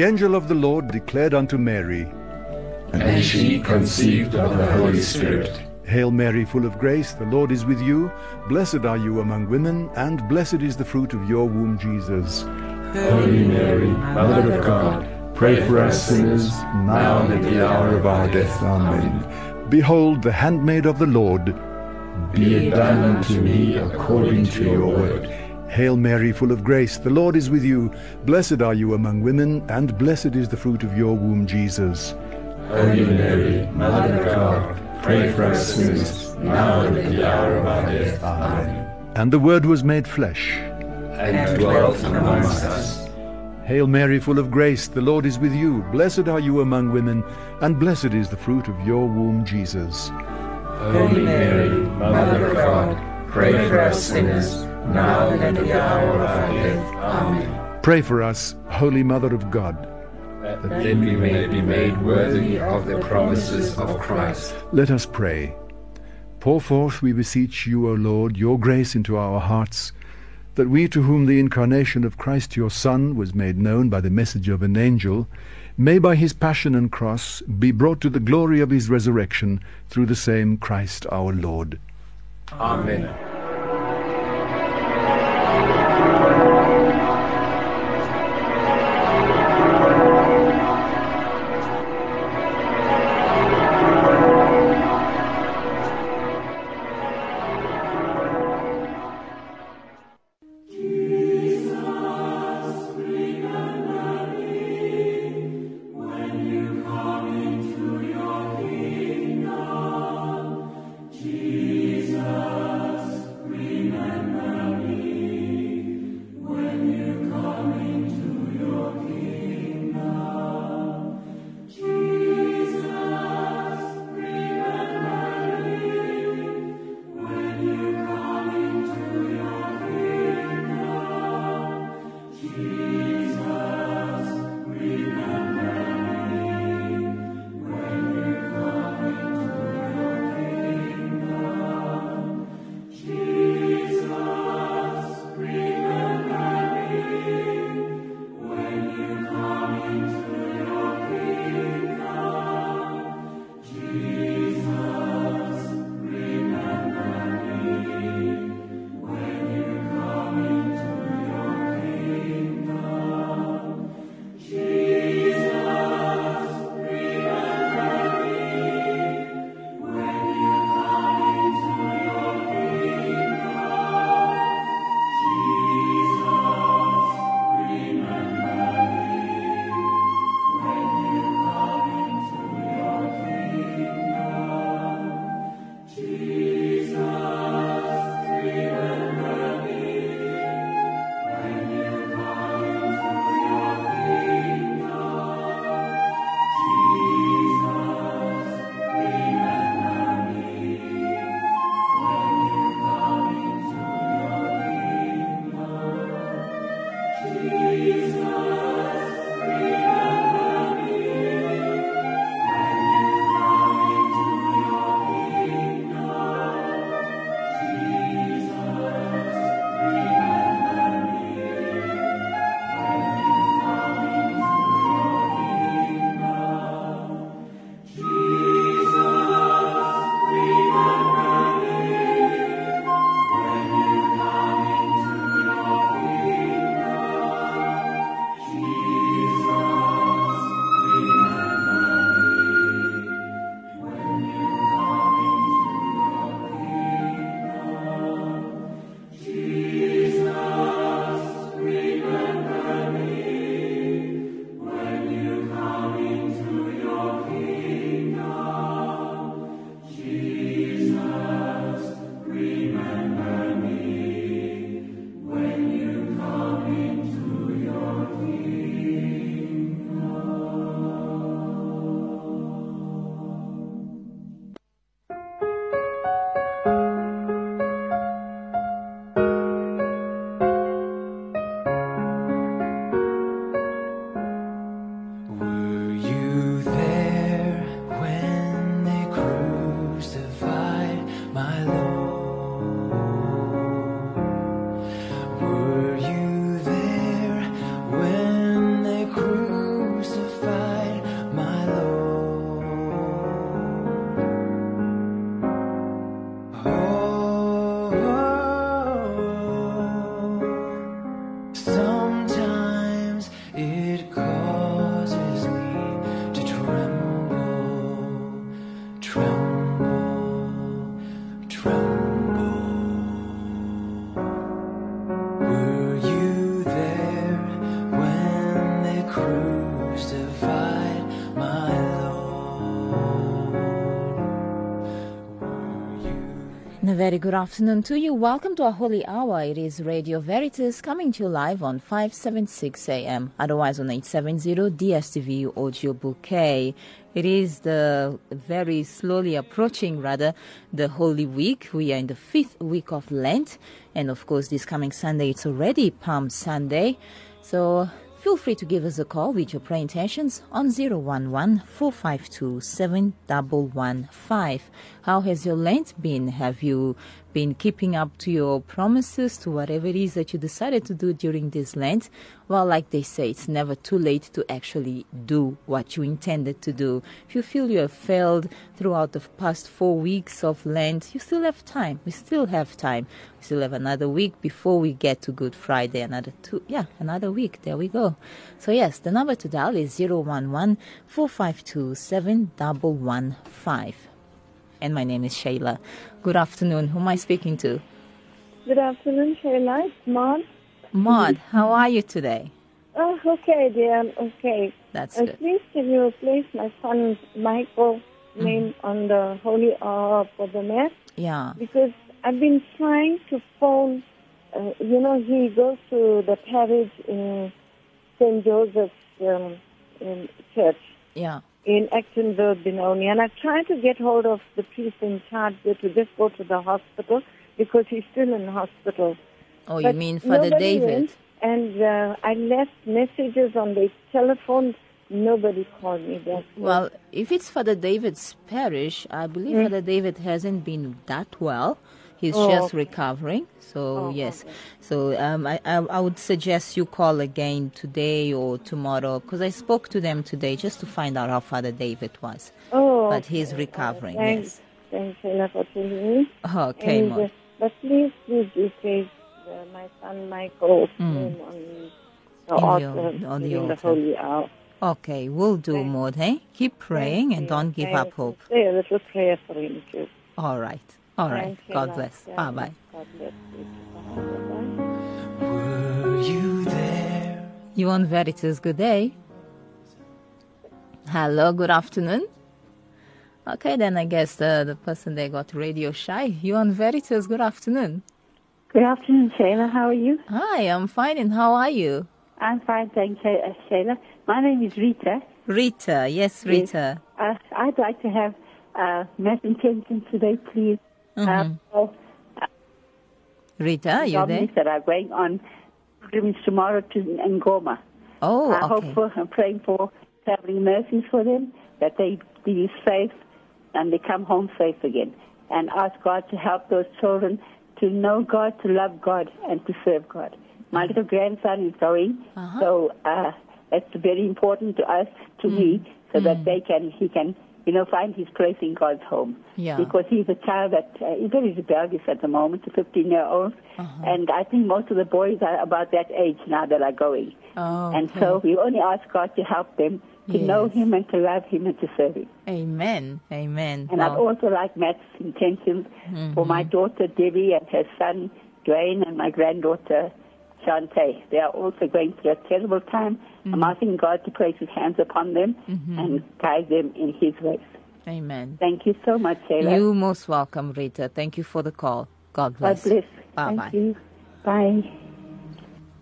the angel of the Lord declared unto Mary, And she conceived of the Holy Spirit. Hail Mary, full of grace, the Lord is with you. Blessed are you among women, and blessed is the fruit of your womb, Jesus. Holy Mary, Mother of God, pray for us sinners, now and at the hour of our death. Amen. Behold, the handmaid of the Lord. Be it done unto me according to your word. Hail Mary, full of grace, the Lord is with you. Blessed are you among women, and blessed is the fruit of your womb, Jesus. Holy Mary, Mother of God, pray for us sinners, now and at the hour of our death. Amen. And the Word was made flesh. And dwelt amongst us. Hail Mary, full of grace, the Lord is with you. Blessed are you among women, and blessed is the fruit of your womb, Jesus. Holy Mary, Mother of God, pray for us sinners, now and at the hour of our death. Amen. Pray for us, Holy Mother of God. That then we may be made worthy of the promises of Christ. Let us pray. Pour forth, we beseech you, O Lord, your grace into our hearts, that we to whom the incarnation of Christ your Son was made known by the message of an angel, may by his passion and cross be brought to the glory of his resurrection through the same Christ our Lord. Amen. Very good afternoon to you. Welcome to our holy hour. It is Radio Veritas coming to you live on 576 AM, otherwise on 870 DSTV audio bouquet. It is the very slowly approaching, rather, the Holy Week. We are in the fifth week of Lent, and of course, this coming Sunday it's already Palm Sunday. So feel free to give us a call with your prayer intentions on 011 452 7115. How has your Lent been? Have you been keeping up to your promises, to whatever it is that you decided to do during this Lent? Well, like they say, it's never too late to actually do what you intended to do. If you feel you have failed throughout the past four weeks of Lent, you still have time. We still have time. We still have another week before we get to Good Friday. Another two, yeah, another week. There we go. So yes, the number to dial is 011 452 7115 and my name is Shayla. Good afternoon. Who am I speaking to? Good afternoon, Shayla. It's Maud. Maud, how are you today? Oh, okay, dear. Okay. That's uh, good. Please, can you place my son Michael Mm-hmm. name on the holy hour for the mass? Yeah. Because I've been trying to phone. Uh, you know, he goes to the parish in St. Joseph's um, in church Yeah. In Actonville, Benoni, and I've tried to get hold of the priest in charge there to just go to the hospital because he's still in hospital. Oh, you mean Father David? and uh, I left messages on the telephone. Nobody called me back. Well, if it's Father David's parish, I believe Father David hasn't been that well. He's Oh, just okay. recovering. So Oh, yes, okay. so um, I, I I would suggest you call again today or tomorrow because I spoke to them today just to find out how Father David was. oh, But he's okay. recovering. Thanks, Yes. thanks, Ella, for telling me. Okay, and, uh, but please, please, do place uh, my son Michael's name on the altar your- on the during the altar. holy hour. Okay, we'll do, Thank- Maud. Hey, keep praying Thank and you. don't give Thank up hope. Say a little prayer for him too. All right. All right. Thanks, God Ella. bless. Bye bye. God bless you. Bye-bye. Were you there? You on Veritas, good day. Hello, good afternoon. Okay, then I guess the, the person there got radio shy. You on Veritas, good afternoon. Good afternoon, Shayla. How are you? Hi, I'm fine, and how are you? I'm fine, thank you, uh, Shayla. My name is Rita. Rita, yes, Rita. Uh, I'd like to have uh, mass intentions today, please. Mhm. Uh, Rita, you there? That are going on pilgrimage tomorrow to Ngome. Oh, I hope okay. for, I'm praying for traveling mercies for them, that they be safe and they come home safe again. And ask God to help those children to know God, to love God, and to serve God. My little grandson is going, Uh-huh. so uh, it's very important to us, to Mm. me, so that they can, he can, you know, find his place in God's home. Yeah. Because he's a child that uh, he's very rebellious at the moment, a 15 year old, Uh-huh. and I think most of the boys are about that age now that are going. Oh, And so we only ask God to help them to know Him and to love Him and to serve Him. Amen. Amen. And I'd also like Mass intentions Mm-hmm. for my daughter Debbie and her son Dwayne and my granddaughter They are also going through a terrible time. Mm-hmm. I'm asking God to place His hands upon them and guide them in His ways. Amen. Thank you so much, Shayla. You most welcome, Rita. Thank you for the call. God bless. God bless. Bye-bye. Thank you. Bye.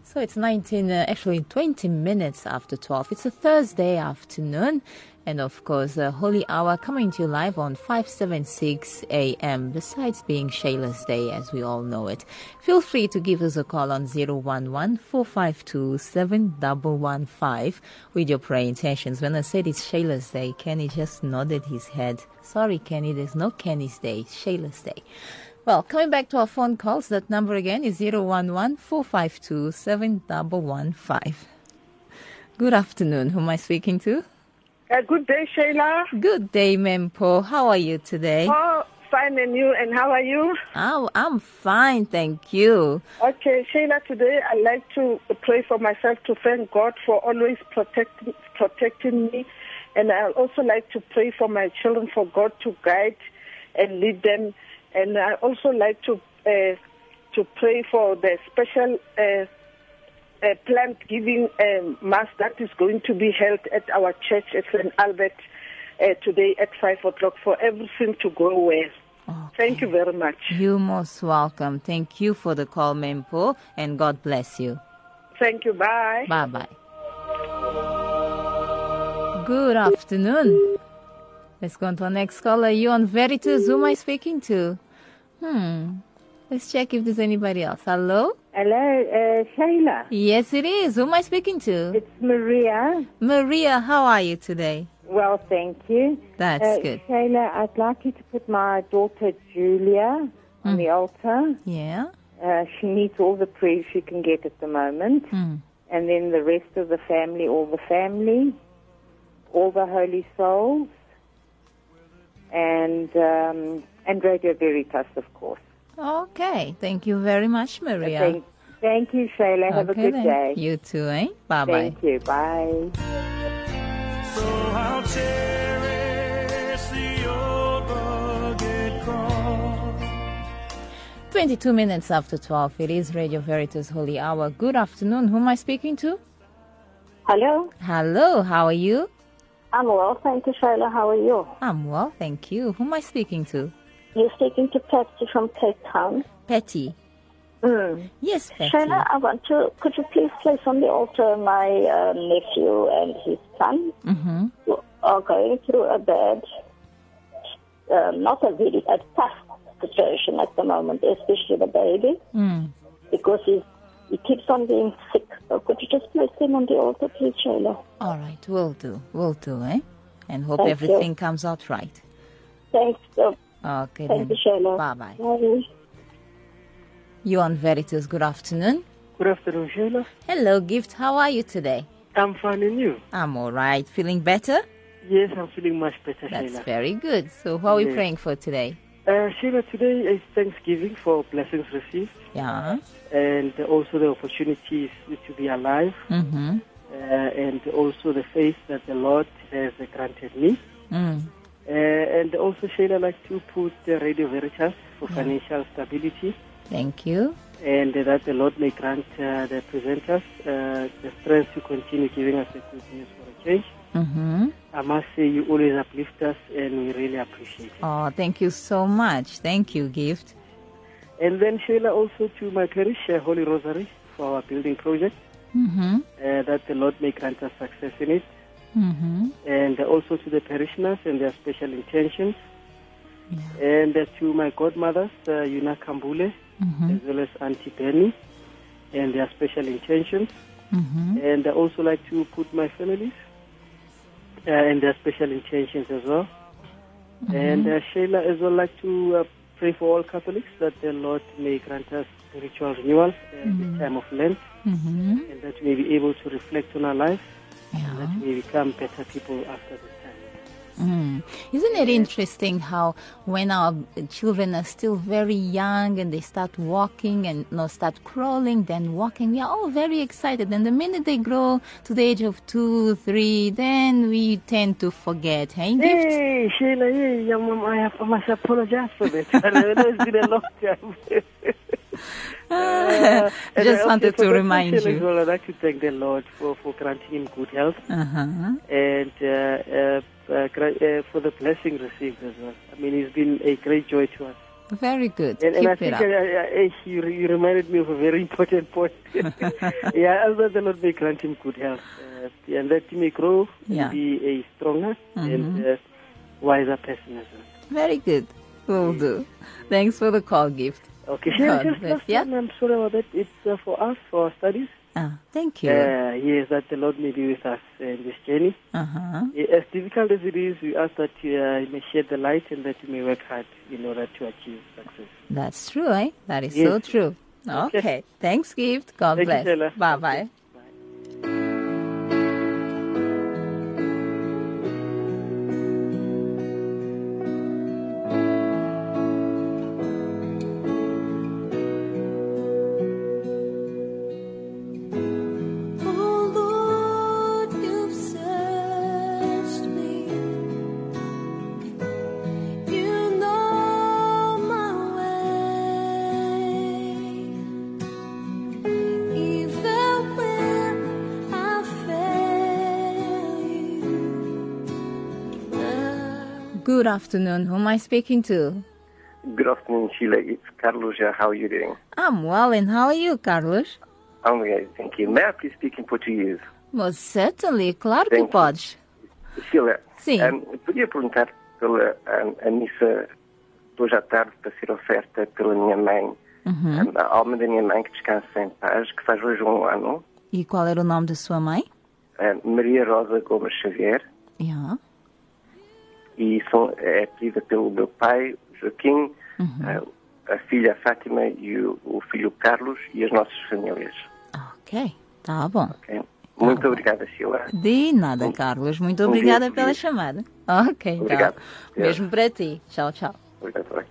So it's 19, uh, actually 20 minutes after 12. It's a Thursday afternoon. And of course, uh, Holy Hour coming to you live on 576 AM, besides being Shayla's Day as we all know it. Feel free to give us a call on 011 452 7115 with your prayer intentions. When I said it's Shayla's Day, Kenny just nodded his head. Sorry, Kenny, there's no Kenny's Day, Shayla's Day. Well, coming back to our phone calls, that number again is 011 452 7115. Good afternoon. Who am I speaking to? Uh, good day, Shayla. Good day, Mempo. How are you today? Oh, fine, and you? And how are you? Oh, I'm fine, thank you. Okay, Shayla. Today I'd like to pray for myself to thank God for always protecting protecting me, and I'd also like to pray for my children for God to guide and lead them, and I also like to uh, to pray for the special. Uh, uh, plant giving um, mass that is going to be held at our church at St. Albert uh, today at 5 o'clock for everything to go well. Thank you very much. You're most welcome. Thank you for the call, Mempo, and God bless you. Thank you. Bye. Bye bye. Good afternoon. Let's go on to our next caller. You on Veritas? Who am I speaking to? Hmm. Let's check if there's anybody else. Hello? Hello, uh, Shayla. Yes, it is. Who am I speaking to? It's Maria. Maria, how are you today? Well, thank you. That's Uh, good. Shayla, I'd like you to put my daughter Julia on the altar. Yeah? Uh, she needs all the prayer she can get at the moment. Mm. And then the rest of the family, all the family, all the holy souls, and um, and Radio Veritas, of course. Okay. Thank you very much, Maria. Thank, thank you, Shayla. Have a good then. day. You too, eh? Bye bye. Thank you. Bye. So I'll cherish the old rugged cross. 22 minutes after 12. It is Radio Veritas Holy Hour. Good afternoon. Who am I speaking to? Hello, Hello. How are you? I'm well. Thank you, Shayla. How are you? I'm well, thank you. Who am I speaking to? You're speaking to Patsy from Cape Town. Petty. Mm. Yes, Petty. Shayla, I want to, could you please place on the altar my uh, nephew and his son Mm-hmm. who are going through a bad, uh, not a really, a tough situation at the moment, especially the baby, Mm. because he's, he keeps on being sick. So could you just place him on the altar, please, Shayla? All right, we'll do. We'll do, eh? And hope Thank you. everything comes out right. Thanks. Uh, Okay, thank then. you, Shayla. Bye bye. Bye. You on Veritas, good afternoon. Good afternoon, Sheila. Hello, Gift. How are you today? I'm fine and you? I'm all right. Feeling better? Yes, I'm feeling much better, That's Sheila. very good. So, what are we praying for today? Uh, Sheila, today is Thanksgiving for blessings received Yeah. and also the opportunities to be alive Mm-hmm. uh, and also the faith that the Lord has granted me. Mm. Uh, and also, Sheila, I'd like to put the Radio Veritas for financial stability Thank you. and that the Lord may grant uh, the presenters uh, the strength to continue giving us the good news for a change. Mm-hmm. I must say, you always uplift us and we really appreciate it. Oh, thank you so much. Thank you, Gift. And then, Sheila, also to my parish, uh, Holy Rosary, for our building project, Mm-hmm. uh, that the Lord may grant us success in it. Mm-hmm. And also to the parishioners and their special intentions. And uh, to my godmothers, uh, Yuna Kambule, Mm-hmm. as well as Auntie Benny, and their special intentions. Mm-hmm. And I also like to put my families uh, and their special intentions as well. And uh, Sheila as well like to uh, pray for all Catholics that the Lord may grant us spiritual renewal at the time of Lent, Mm-hmm. and that we may be able to reflect on our lives, Yeah. that we become better people after this time. Mm. Isn't it interesting how when our children are still very young and they start walking and no start crawling, then walking, we are all very excited. And the minute they grow to the age of two, three, then we tend to forget. Hey, Gift? Sheila, hey, um, um, I, have, I must apologize for know it's been a long time. Uh, and Just I also wanted to remind you. as Well, I'd like to thank the Lord for, for granting him good health. Uh-huh. and uh, uh, for the blessing received as well. I mean, it's been a great joy to us. Very good. And, and I think uh, you, you reminded me of a very important point. yeah, as that the Lord may grant him good health, uh, and that he may grow Yeah. and be a stronger and Mhm. uh, wiser person as well. Very good. Will do. Thanks for the call, Gift. Okay, God just last Yeah? one, I'm sorry about that. It's uh, for us, for our studies. Ah, thank you. Uh, yes, that the Lord may be with us in this journey. Uh-huh. As difficult as it is, we ask that you, uh, you may shed the light and that you may work hard in order to achieve success. That's true, eh? That is so true. Okay. Thanks, Gift. God Thank you, bless. Sheila. Bye bye. Oh Good afternoon. Who am I speaking to? Good afternoon, Sheila. It's Carlos here. How are you doing? I'm well, and how are you, Carlos? I'm okay, thank you. May I please speak in português? Most certainly, claro que Thank you. podes. Sheila, Sim. um, podia perguntar pela um, a missa de hoje à tarde para ser oferta pela minha mãe, Uhum. um, a alma da minha mãe que descansa em paz, que faz hoje um ano, E qual era o nome da sua mãe? Maria Rosa Gomes Xavier, Yeah. E são, é pedida pelo meu pai, Joaquim, Uhum. uh, a filha Fátima e o, o filho Carlos e as nossas famílias. Ok, tá bom. ok? Muito obrigada, Sheila. De nada, Carlos. Muito um obrigada dia pela feliz. chamada. Ok, então. Obrigado. Mesmo para ti. Tchau, tchau. Obrigado, bye.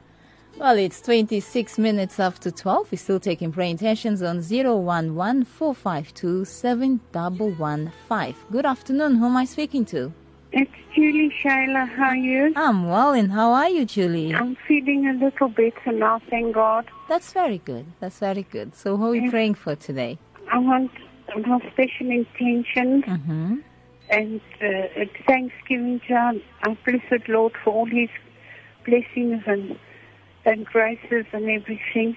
Well, it's 26 minutes after 12. We're still taking prayer intentions on 011 452 7115. Good afternoon. Who am I speaking to? It's Julie Shayla. How are you? I'm well, and how are you, Julie? I'm feeling a little better now, thank God. That's very good. That's very good. So, who are we praying for today? I want my special intentions Mm-hmm. and uh, thanksgiving to our, our blessed Lord for all His blessings and and graces and everything,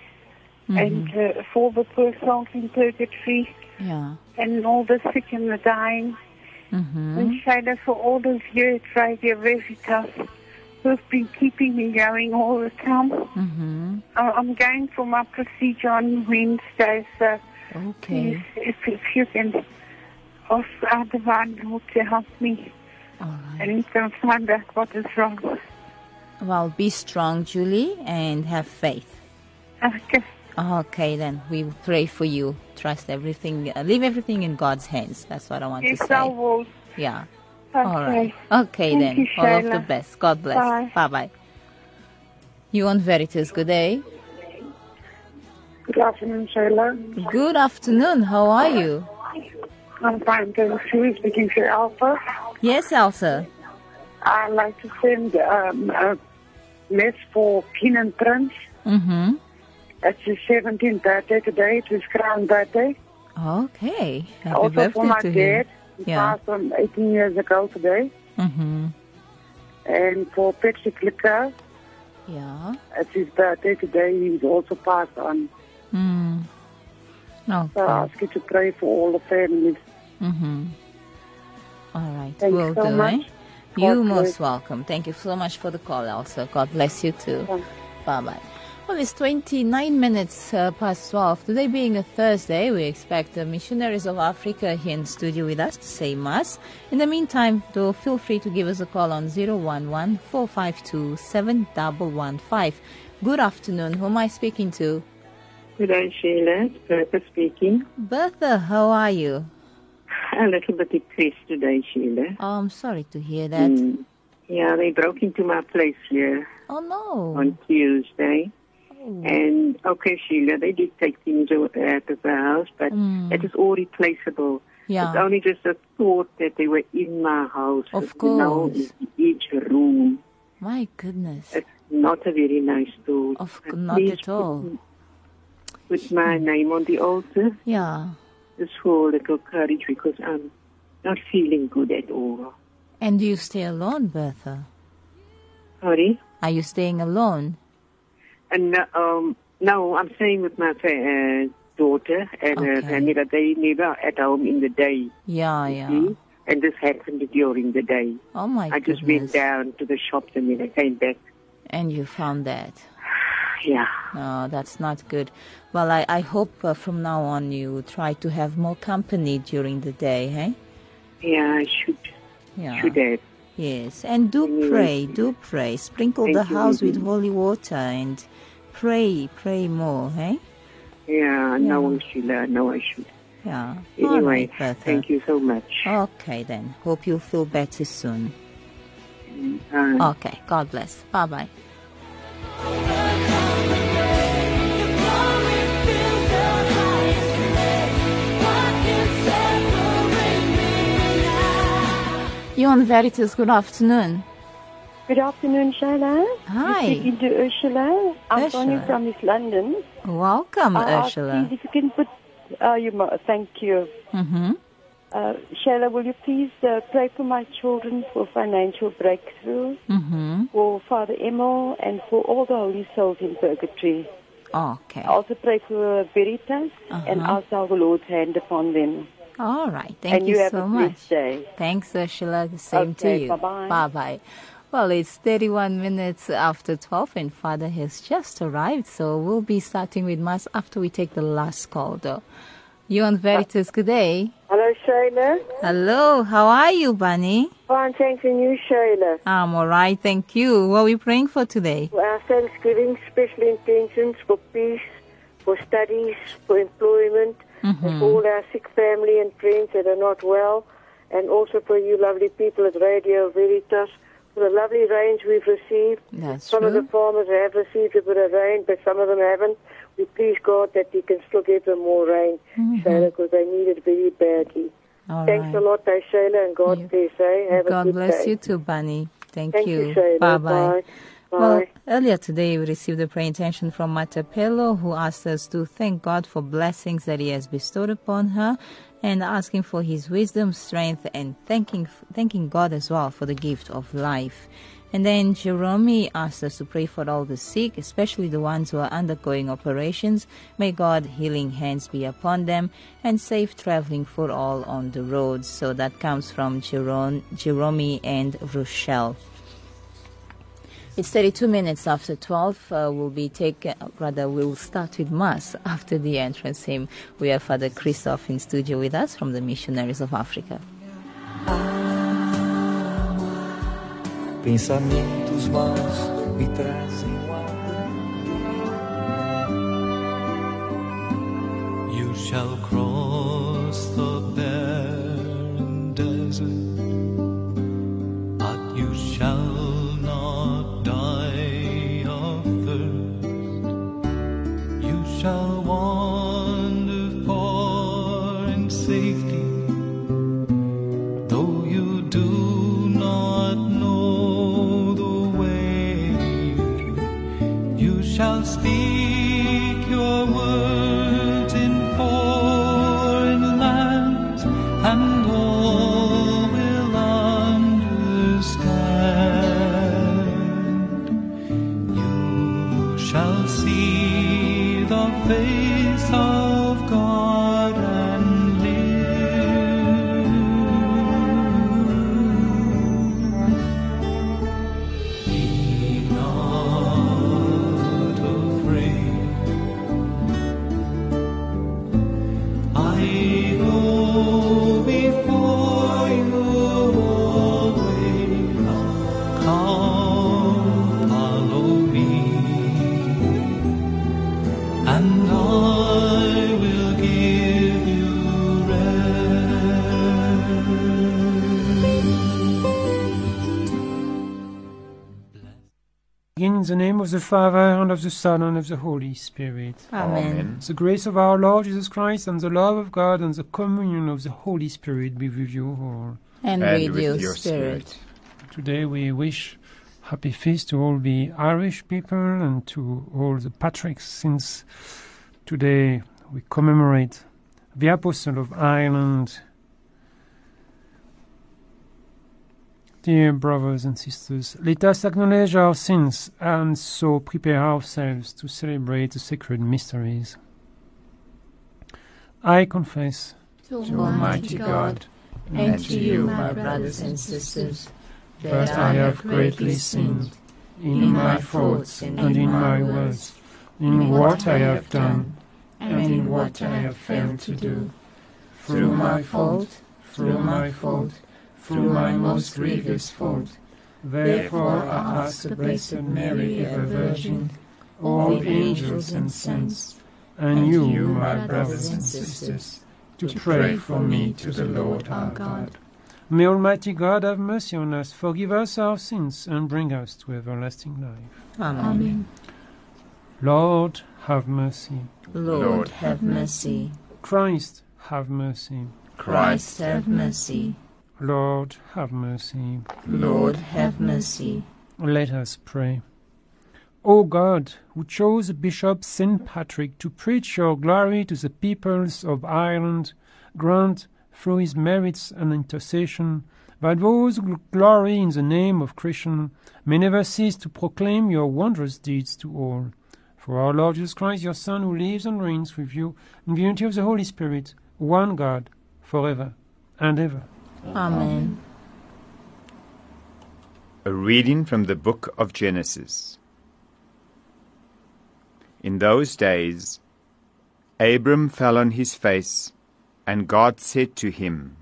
and uh, for the poor souls in purgatory Yeah. and all the sick and the dying. Mm-hmm. And Shayla, for all those here at Radio Veritas who've been keeping me going all the time. Mm-hmm. I- I'm going for my procedure on Wednesday, so Okay. if, if you can ask our divine Lord to help me and to find out what is wrong. Well, be strong, Julie, and have faith. Okay. Okay, then we pray for you. Trust everything, uh, leave everything in God's hands. That's what I want Yes, to say. I will. Yeah. Okay. All right. Okay, Thank then. you, All of the best. God bless. Bye. Bye. You on Veritas, good day. Good afternoon, Shayla. Good afternoon. How are you? I'm fine, thank you. Speaking to Alpha. Yes, Elsa. I'd like to send um, a mess for Keenan Prince. Mm-hmm. It's his 17th birthday today. It's his crown birthday. Okay. Happy also birthday for my to dad. him. He Yeah. passed on 18 years ago today. Mm-hmm. And for Patrick Licker, Yeah. it's his birthday today. He's also passed on. Mm. So Okay. I ask you to pray for all the families. Mm-hmm. All right. Thank you so do, much. eh? You God most welcome. Thank you so much for the call, also. God bless you too. Bye bye. Well, it's 29 minutes uh, past 12. Today being a Thursday, we expect the missionaries of Africa here in studio with us to say Mass. In the meantime, do feel free to give us a call on 011 452 7115. Good afternoon. Who am I speaking to? Good day, Sheila. It's Bertha speaking. Bertha, how are you? A little bit depressed today, Sheila. Oh, I'm sorry to hear that. Mm. Yeah, they broke into my place here Oh, no. on Tuesday. And, okay, Sheila, they did take things out of the house, but Mm. it is all replaceable. Yeah. It's only just a thought that they were in my house. Of course. in each room. My goodness. It's not a very nice thought. Of But not at all. Put my name on the altar. Yeah. Just for a little courage because I'm not feeling good at all. And do you stay alone, Bertha? Sorry? Are you staying alone? And uh, um, no, I'm staying with my uh, daughter and her family. That they never at home in the day. Yeah, yeah. see? And this happened during the day. Oh my I just goodness. went down to the shops and then I came back. And you found that? Yeah. No, that's not good. Well, I, I hope uh, from now on you try to have more company during the day, hey? Yeah, I should. Yeah. Should have. Yes, and do Anyway. pray, do pray. Sprinkle Thank the you, house with holy water and pray, pray more, hey? Yeah, no, Sheila, no, I should. Yeah. Anyway, right, thank you so much. Okay, then. Hope you feel better soon. Okay, God bless. Bye bye. You Yon Veritas, good afternoon. Good afternoon, Shayla. Hi. You're speaking to Ursula. I'm Ursula. phoning from East London. Welcome, ask Ursula. Please, if you can put, uh, you, thank you. Mm-hmm. Uh, Shayla, will you please uh, pray for my children for financial breakthrough, Mm-hmm. for Father Emil, and for all the holy souls in purgatory? Okay. I also pray for Veritas and Uh-huh. ask our Lord's hand upon them. All right. Thank and you, you, so much. day. Thanks, Ursula. The same to you. bye-bye. Bye bye. Well, it's 31 minutes after 12, and Father has just arrived, so we'll be starting with Mass after we take the last call, though. You on Veritas, good day. Hello, Shayla. Hello, how are you, Bunny? Fine, thanks, and you, Shayla. I'm all right, thank you. What are we praying for today? For our Thanksgiving, special intentions for peace, for studies, for employment, Mm-hmm. for all our sick family and friends that are not well, and also for you lovely people at Radio Veritas, for the lovely rains we've received. That's some of the farmers have received a bit of rain, but some of them haven't. We please God that He can still give them more rain, Mhm. Shayla, because they need it very badly. All Thanks right. a lot, eh, Shayla, and God bless. Eh? Have a God bless day. you too, Bunny. Thank, Thank you. you, Bye-bye. Bye. Well, earlier today we received a prayer intention from Matapelo who asked us to thank God for blessings that He has bestowed upon her and asking for His wisdom, strength, and thanking thanking God as well for the gift of life. And then Jerome asked us to pray for all the sick, especially the ones who are undergoing operations. May God healing hands be upon them and safe traveling for all on the roads. So that comes from Jerome, Jerome and Rochelle. It's 32 minutes after 12. Uh, we'll be taking, rather, we'll start with Mass after the entrance hymn. We have Father Christoph in studio with us from the Missionaries of Africa. Pensamentos maus me trazem You shall in the name of the Father, and of the Son, and of the Holy Spirit. Amen. Amen. The grace of our Lord Jesus Christ, and the love of God, and the communion of the Holy Spirit be with you all. And And with with your your spirit. spirit. Today we wish happy feast to all the Irish people and to all the Patricks, since today we commemorate the Apostle of Ireland. Dear brothers and sisters, let us acknowledge our sins and so prepare ourselves to celebrate the sacred mysteries. I confess To Almighty God, and to you, my brothers and sisters, that I have greatly sinned in my thoughts and in my words, in what I have done and in what I have failed to do. Through my fault, through my fault, through my most grievous fault. Therefore I ask the Blessed Mary, ever Virgin, all the angels and saints, and you, my brothers and sisters, to pray for me to the Lord our God. May Almighty God have mercy on us, forgive us our sins, and bring us to everlasting life. Amen. Amen. Lord, have mercy. Lord, have mercy. Christ, have mercy. Christ, have mercy. Lord, have mercy. Lord, have mercy. Let us pray. O God, who chose Bishop St. Patrick to preach your glory to the peoples of Ireland, grant through his merits and intercession, that those who glory in the name of Christian may never cease to proclaim your wondrous deeds to all. For our Lord Jesus Christ, your Son, who lives and reigns with you in the unity of the Holy Spirit, one God, forever and ever. Amen. A reading from the book of Genesis. In those days, Abram fell on his face, and God said to him,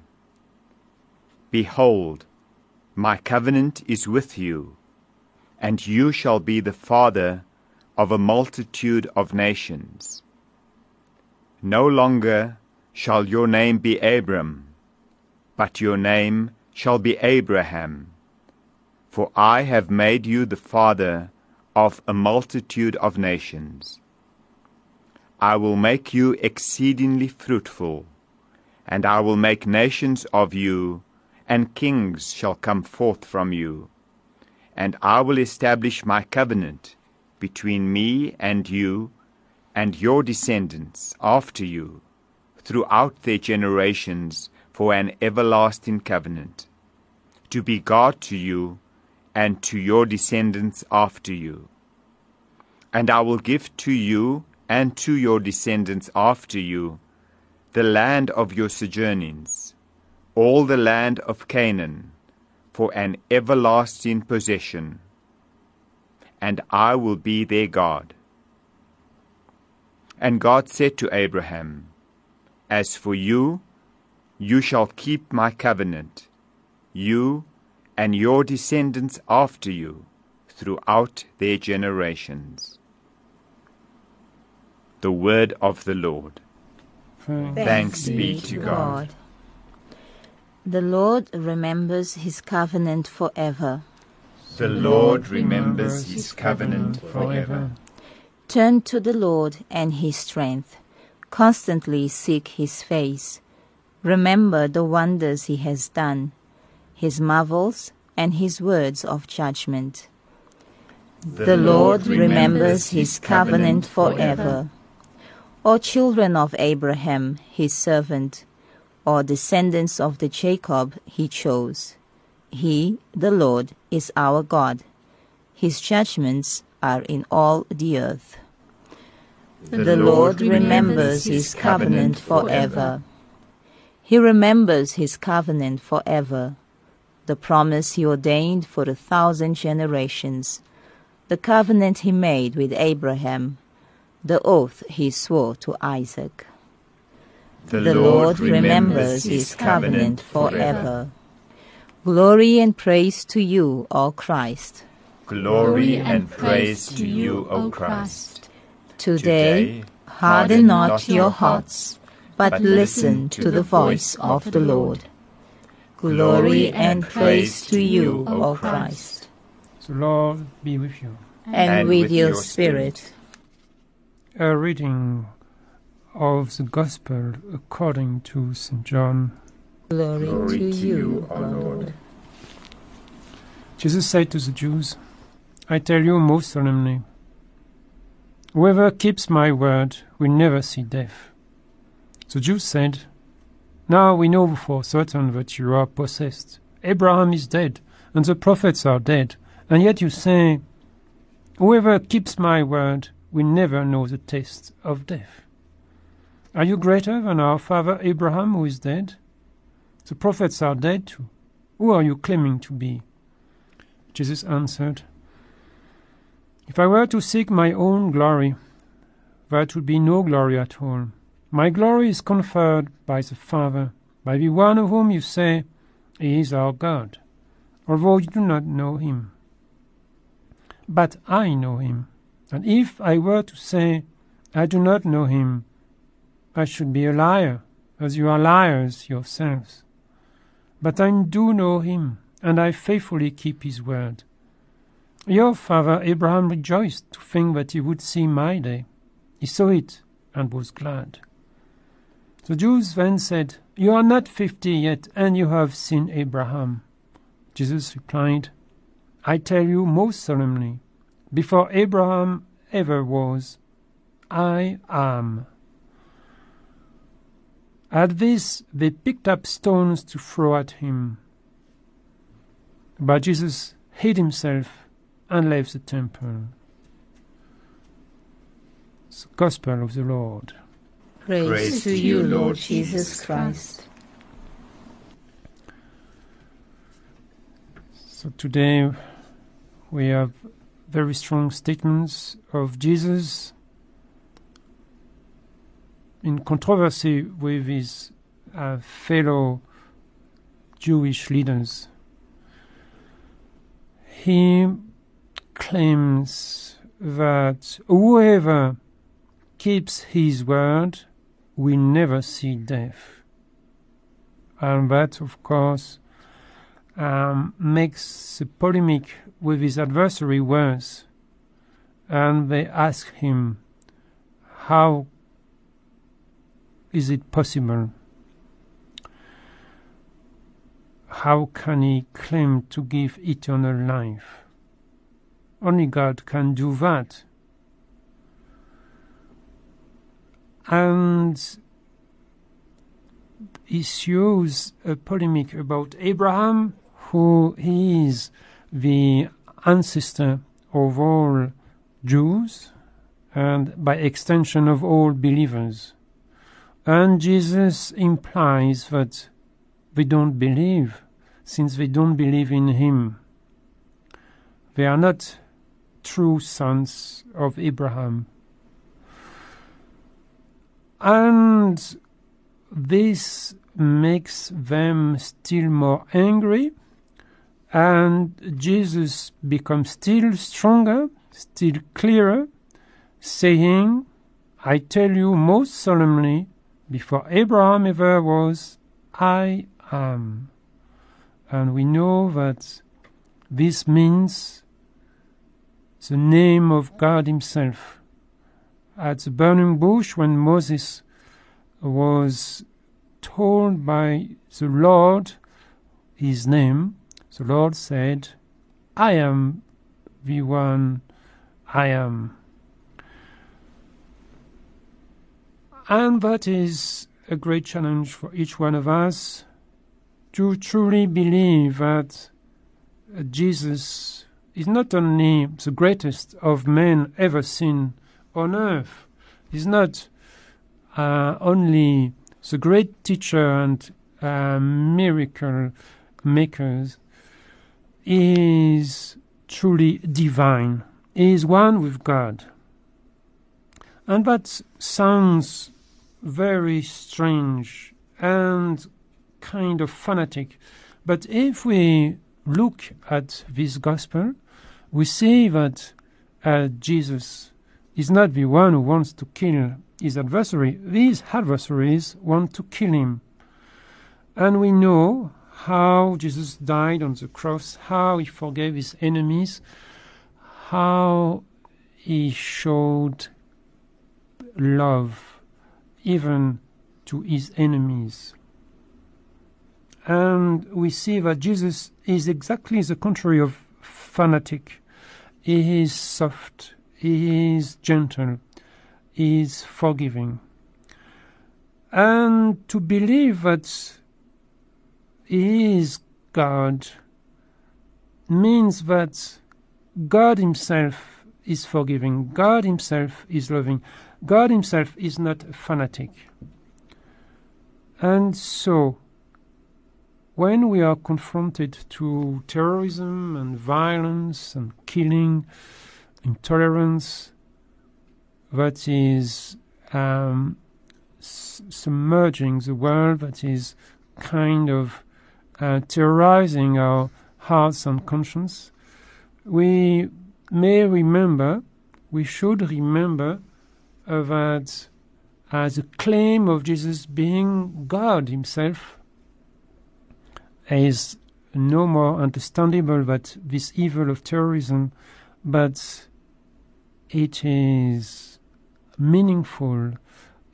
Behold, my covenant is with you, and you shall be the father of a multitude of nations. No longer shall your name be Abram, but your name shall be Abraham, for I have made you the father of a multitude of nations. I will make you exceedingly fruitful, and I will make nations of you, and kings shall come forth from you. And I will establish my covenant between me and you, and your descendants after you, throughout their generations, for an everlasting covenant, to be God to you, and to your descendants after you. And I will give to you and to your descendants after you the land of your sojournings, all the land of Canaan, for an everlasting possession. And I will be their God. And God said to Abraham, As for you, you shall keep my covenant, you and your descendants after you, throughout their generations. The word of the Lord. Thanks, Thanks be to God. The Lord remembers his covenant forever. The Lord remembers his covenant forever. Turn to the Lord and his strength. Constantly seek his face. Remember the wonders he has done, his marvels, and his words of judgment. The, Lord remembers his covenant forever. O children of Abraham, his servant, or descendants of the Jacob he chose. He, the Lord, is our God. His judgments are in all the earth. The, Lord remembers his covenant forever. He remembers his covenant forever, the promise he ordained for a thousand generations, the covenant he made with Abraham, the oath he swore to Isaac. The, The Lord remembers his covenant forever. Glory and praise to you, O Christ. Glory and praise to you, O Christ. Today, harden not your hearts, but listen to the voice of the Lord. Glory and praise to you, O Christ. The Lord be with you. And with your spirit. A reading of the Gospel according to St. John. Glory, to you, O Lord. Jesus said to the Jews, I tell you most solemnly, whoever keeps my word will never see death. The Jews said, Now we know for certain that you are possessed. Abraham is dead, and the prophets are dead, and yet you say, Whoever keeps my word will never know the taste of death. Are you greater than our father Abraham, who is dead? The prophets are dead too. Who are you claiming to be? Jesus answered, If I were to seek my own glory, that would be no glory at all. My glory is conferred by the Father, by the one of whom you say, He is our God, although you do not know him. But I know him, and if I were to say, I do not know him, I should be a liar, as you are liars yourselves. But I do know him, and I faithfully keep his word. Your father Abraham rejoiced to think that he would see my day. He saw it and was glad. The Jews then said, You are not fifty yet, and you have seen Abraham. Jesus replied, I tell you most solemnly, before Abraham ever was, I am. At this, they picked up stones to throw at him. But Jesus hid himself and left the temple. The Gospel of the Lord. Praise, Praise to you, Lord Jesus Christ. So today we have very strong statements of Jesus in controversy with his uh, fellow Jewish leaders. He claims that whoever keeps his word will never see death. And that, of course, um, makes the polemic with his adversary worse. And they ask him, How is it possible? How can he claim to give eternal life? Only God can do that. And shows a polemic about Abraham, who is the ancestor of all Jews and by extension of all believers. And Jesus implies that they don't believe, since they don't believe in him. They are not true sons of Abraham. And this makes them still more angry, and Jesus becomes still stronger, still clearer, saying, I tell you most solemnly, before Abraham ever was, I am. And we know that this means the name of God Himself. At the burning bush, when Moses was told by the Lord his name, the Lord said, I am the one I am. And that is a great challenge for each one of us to truly believe that Jesus is not only the greatest of men ever seen on earth, is not uh, only the great teacher and uh, miracle makers, is truly divine, is one with God. And that sounds very strange and kind of fanatic. But if we look at this gospel, we see that uh, Jesus is not the one who wants to kill his adversary. These adversaries want to kill him. And we know how Jesus died on the cross, how he forgave his enemies, how he showed love even to his enemies. And we see that Jesus is exactly the contrary of fanatic. He is soft, he is gentle, he is forgiving. And to believe that he is God means that God Himself is forgiving, God Himself is loving, God Himself is not a fanatic. And so, when we are confronted to terrorism and violence and killing, intolerance, that is um, submerging the world, that is kind of uh, terrorizing our hearts and conscience, we may remember, we should remember uh, that as a claim of Jesus being God Himself is no more understandable than this evil of terrorism, but it is meaningful.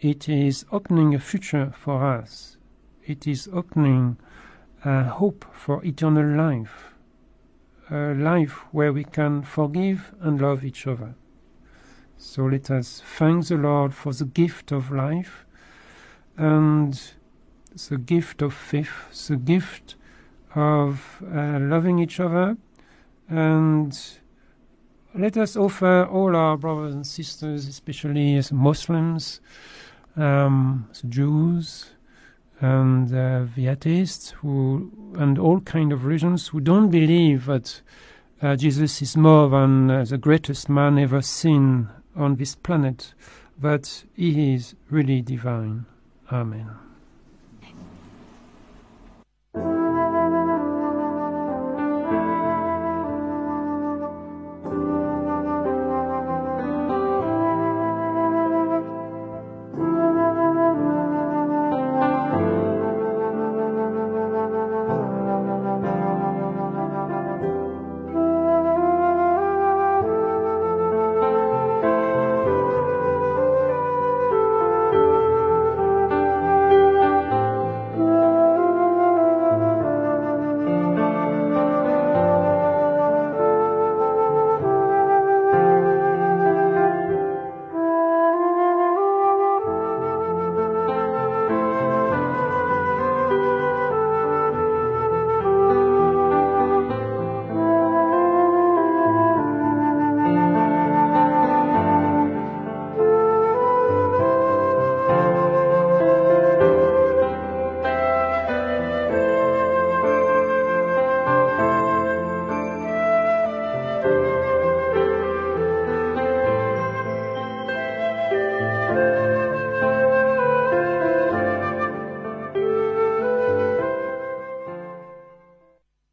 It is opening a future for us. It is opening a hope for eternal life, a life where we can forgive and love each other. So let us thank the Lord for the gift of life and the gift of faith, the gift of uh, loving each other, and let us offer all our brothers and sisters, especially as Muslims, um, Jews, and uh, the atheists, who and all kind of religions who don't believe that uh, Jesus is more than uh, the greatest man ever seen on this planet, that he is really divine. Amen.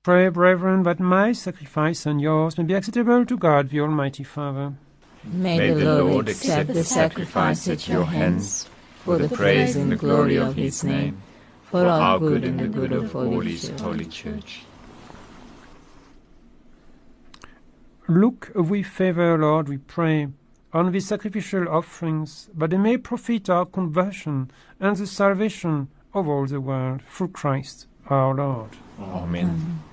Pray, brethren, that my sacrifice and yours may be acceptable to God, the Almighty Father. May, May the, Lord, Lord accept the sacrifice at your hands for the praise and the glory of his name, for our good and the good of all his holy church. Look with favor, Lord, we pray, on these sacrificial offerings, that they may profit our conversion and the salvation of all the world, through Christ our Lord. Amen.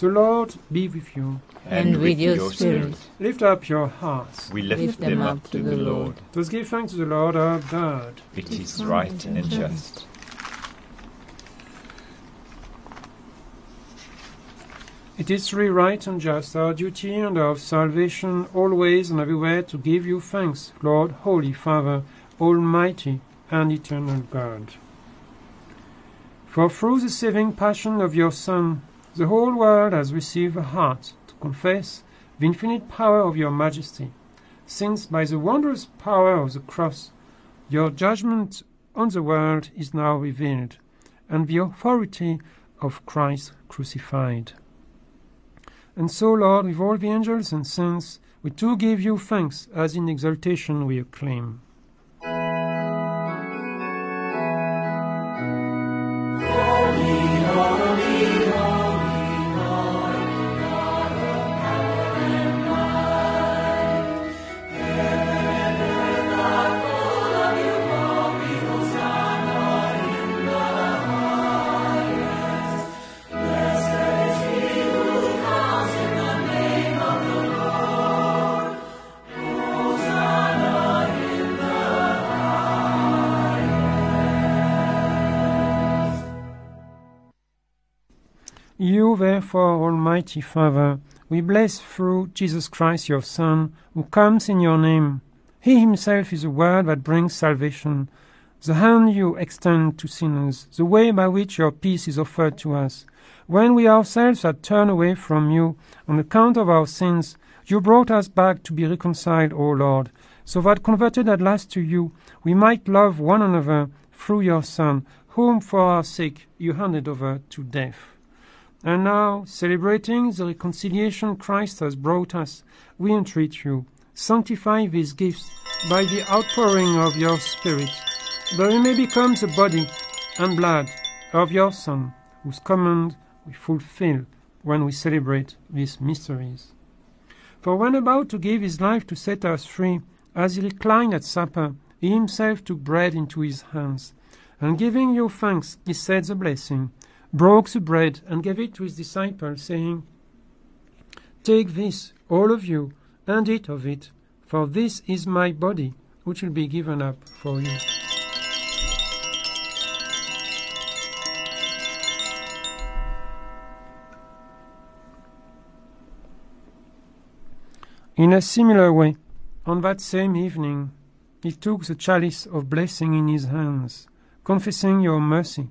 The Lord be with you. And, with your spirit. Lift up your hearts. We lift, lift them up to the Lord. Let us give thanks to the Lord our God. It is right and just. It is really right and just, our duty and our salvation, always and everywhere, to give you thanks, Lord, Holy Father, Almighty and Eternal God. For through the saving passion of your Son, the whole world has received a heart to confess the infinite power of your majesty, since by the wondrous power of the cross your judgment on the world is now revealed, and the authority of Christ crucified. And so, Lord, with all the angels and saints, we too give you thanks, as in exaltation we acclaim. Therefore, Almighty Father, we bless through Jesus Christ, your Son, who comes in your name. He himself is the word that brings salvation, the hand you extend to sinners, the way by which your peace is offered to us. When we ourselves had turned away from you on account of our sins, you brought us back to be reconciled, O Lord, so that converted at last to you, we might love one another through your Son, whom for our sake you handed over to death. And now, celebrating the reconciliation Christ has brought us, we entreat you, sanctify these gifts by the outpouring of your Spirit, that we may become the body and blood of your Son, whose command we fulfill when we celebrate these mysteries. For when about to give his life to set us free, as he reclined at supper, he himself took bread into his hands, and giving you thanks, he said the blessing, broke the bread and gave it to his disciples, saying, Take this, all of you, and eat of it, for this is my body, which will be given up for you. In a similar way, on that same evening, he took the chalice of blessing in his hands, confessing your mercy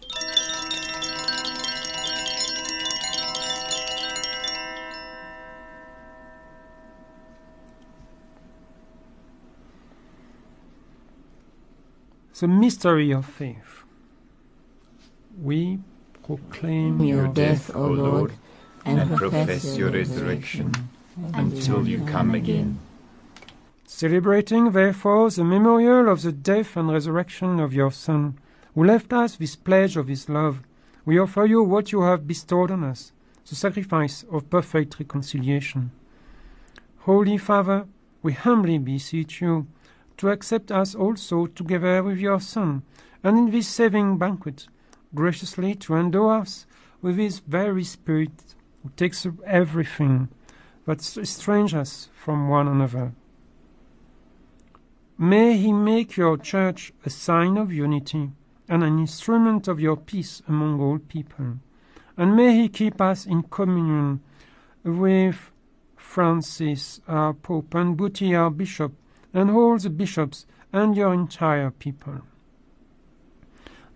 The mystery of faith. We proclaim Your death, O Lord, and profess your resurrection until you come again. Celebrating, therefore, the memorial of the death and resurrection of your Son, who left us this pledge of his love, we offer you what you have bestowed on us, the sacrifice of perfect reconciliation. Holy Father, we humbly beseech you to accept us also together with your Son, and in this saving banquet, graciously to endow us with his very Spirit, who takes everything that estranges us from one another. May he make your church a sign of unity and an instrument of your peace among all people. And may he keep us in communion with Francis, our Pope, and Buti, our Bishop, and all the bishops and your entire people.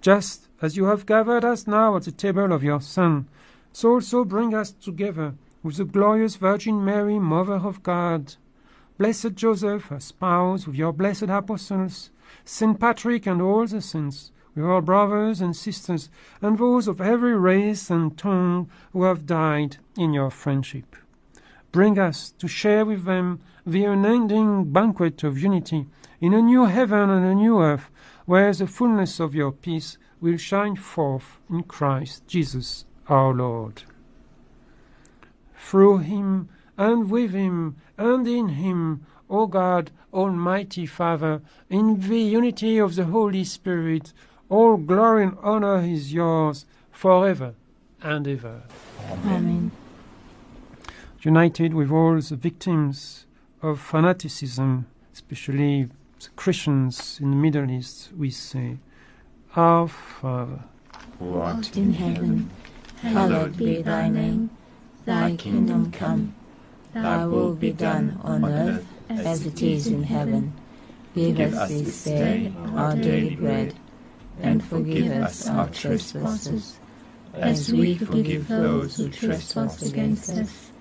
Just as you have gathered us now at the table of your Son, so also bring us together with the glorious Virgin Mary, Mother of God, Blessed Joseph, her spouse, with your blessed apostles, Saint Patrick and all the saints, with our brothers and sisters, and those of every race and tongue who have died in your friendship. Bring us to share with them the unending banquet of unity in a new heaven and a new earth, where the fullness of your peace will shine forth in Christ Jesus our Lord. Through him and with him and in him, O God, Almighty Father, in the unity of the Holy Spirit, all glory and honor is yours forever and ever. Amen. United with all the victims of fanaticism, especially the Christians in the Middle East, we say, Our Father, who art in heaven, hallowed be thy name. Thy kingdom come, thy will be done on earth as it is in heaven. Give us this day our daily bread, and forgive us our trespasses, as we forgive those who trespass against us.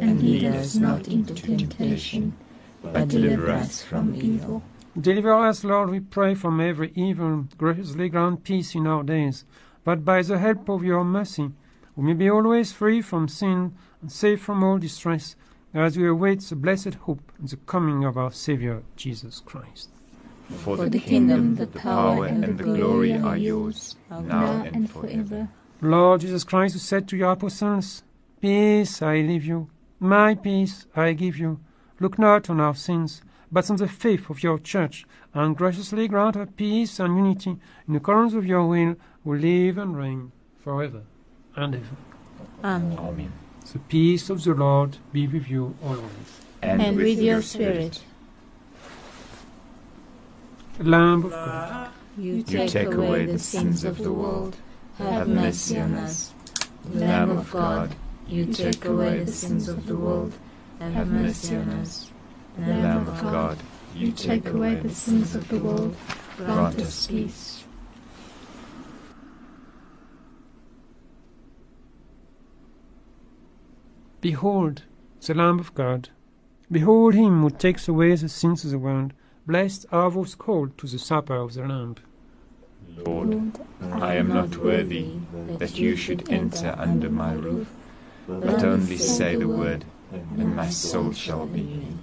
And lead us not into temptation, but deliver us from evil. Deliver us, Lord, we pray, from every evil. Graciously grant peace in our days, that by the help of your mercy we may be always free from sin and safe from all distress, as we await the blessed hope and the coming of our Saviour, Jesus Christ. For the kingdom, the power, and the glory are yours, now and forever. Lord Jesus Christ, who said to your apostles, Peace I leave you, my peace I give you. Look not on our sins, but on the faith of your church, and graciously grant her peace and unity in accordance with your will, who live and reign forever and ever. Amen. Amen. The peace of the Lord be with you always. And, And with your spirit. Lamb of God, You take away the sins of the world. Have mercy on us. Lamb of God, you take away the sins of the world. Have mercy on us. Lamb of God, you take away the sins of the world, grant us peace. Behold the Lamb of God. Behold him who takes away the sins of the world. Blessed are those called to the supper of the Lamb. Lord, I am not worthy that you should enter under my roof, but only say the word, and my soul shall be made.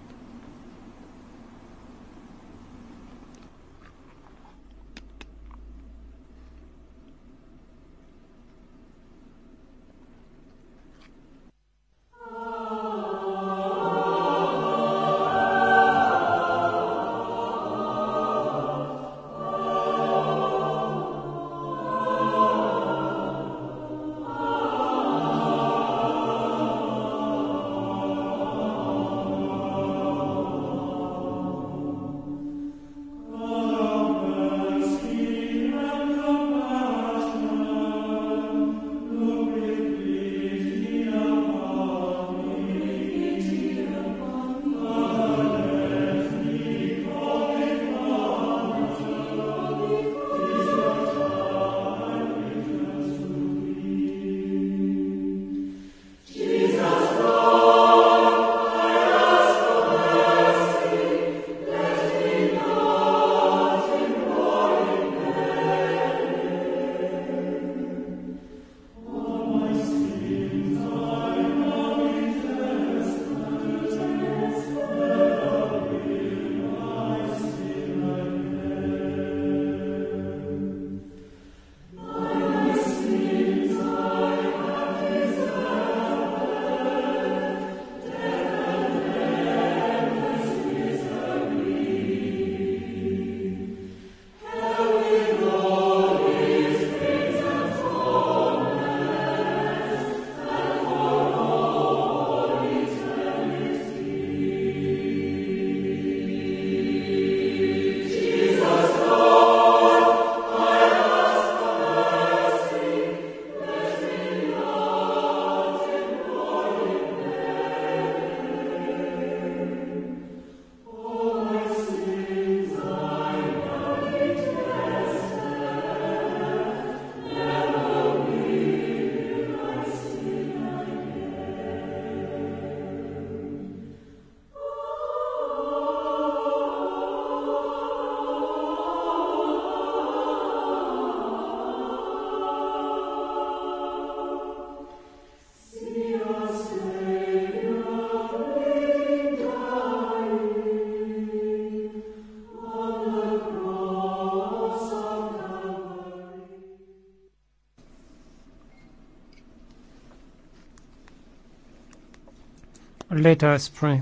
Let us pray.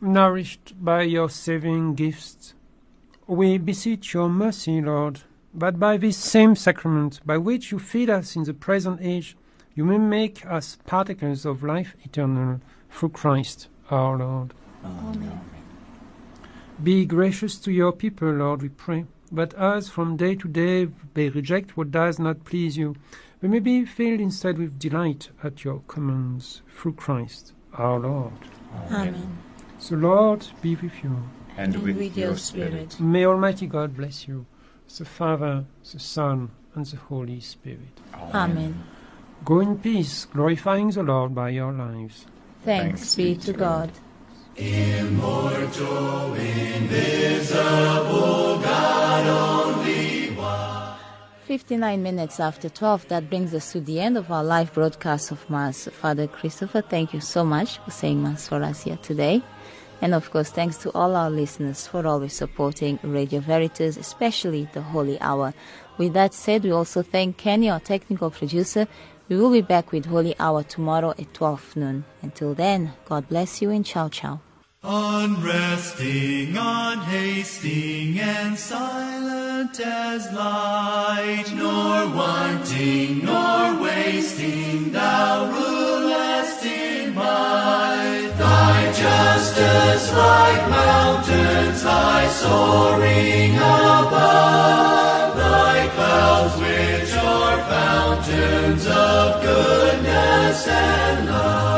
Nourished by your saving gifts, we beseech your mercy, Lord, that by this same sacrament by which you feed us in the present age, you may make us partakers of life eternal through Christ our Lord. Amen. Be gracious to your people, Lord, we pray, that as from day to day they reject what does not please you, we may be filled instead with delight at your commands through Christ our Lord. Amen. So, Lord, be with you. And, And with, with your your spirit. spirit. May Almighty God bless you, the Father, the Son, and the Holy Spirit. Amen. Go in peace, glorifying the Lord by your lives. Thanks be to God. Immortal, invisible, God only one. 59 minutes after 12, that brings us to the end of our live broadcast of Mass. Father Christopher, thank you so much for saying Mass for us here today. And of course, thanks to all our listeners for always supporting Radio Veritas, especially the Holy Hour. With that said, we also thank Kenny, our technical producer. We will be back with Holy Hour tomorrow at 12 noon. Until then, God bless you and ciao ciao. Unresting, unhasting, and silent as light, nor wanting, nor wasting, thou rulest in might. Thy justice like mountains high soaring above, thy clouds which are fountains of goodness and love.